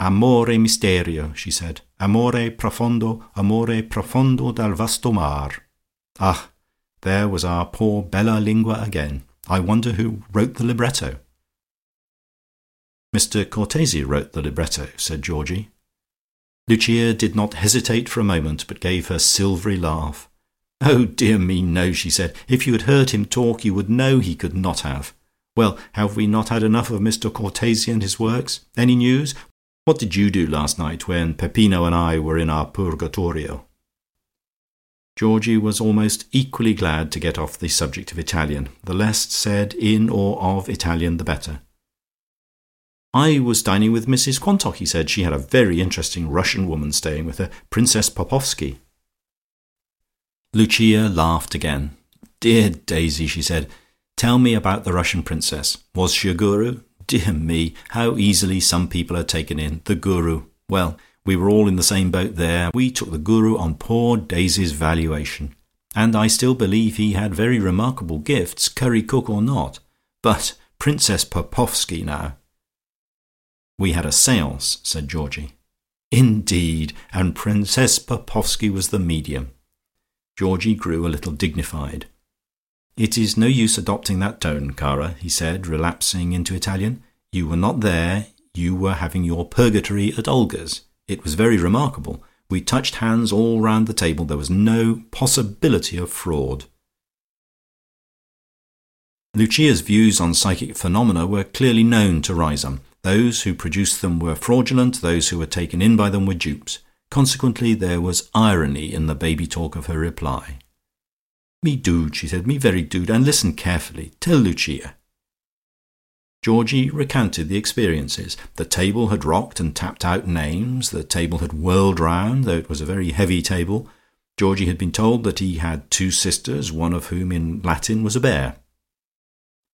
Amore misterio, she said. Amore profondo, amore profondo dal vasto mar. Ah, there was our poor bella lingua again. I wonder who wrote the libretto." "Mr Cortese wrote the libretto," said Georgie. Lucia did not hesitate for a moment, but gave her silvery laugh. "Oh, dear me, no," she said. "If you had heard him talk, you would know he could not have. Well, have we not had enough of Mr Cortese and his works? Any news? What did you do last night, when Peppino and I were in our Purgatorio?" Georgie was almost equally glad to get off the subject of Italian. The less said in or of Italian the better. "I was dining with Mrs Quantock," he said. "She had a very interesting Russian woman staying with her, Princess Popoffski." Lucia laughed again. "Dear Daisy," she said. "Tell me about the Russian princess. Was she a Guru? Dear me, how easily some people are taken in. The Guru! Well, we were all in the same boat there. We took the Guru on poor Daisy's valuation, and I still believe he had very remarkable gifts, curry cook or not. But Princess Popoffski, now "We had a seance," said Georgie. "Indeed, and Princess Popoffski was the medium." Georgie grew a little dignified. "It is no use adopting that tone, cara," he said, relapsing into Italian. "You were not there: you were having your purgatory at Olga's. It was very remarkable. We touched hands all round the table. There was no possibility of fraud." Lucia's views on psychic phenomena were clearly known to Riseholme. Those who produced them were fraudulent, those who were taken in by them were dupes. Consequently there was irony in the baby talk of her reply. "Me dood," she said. "Me very dood, and listen carefully. Tell Lucia." Georgie recounted the experiences. The table had rocked and tapped out names, the table had whirled round, though it was a very heavy table. Georgie had been told that he had two sisters, one of whom in Latin was a bear.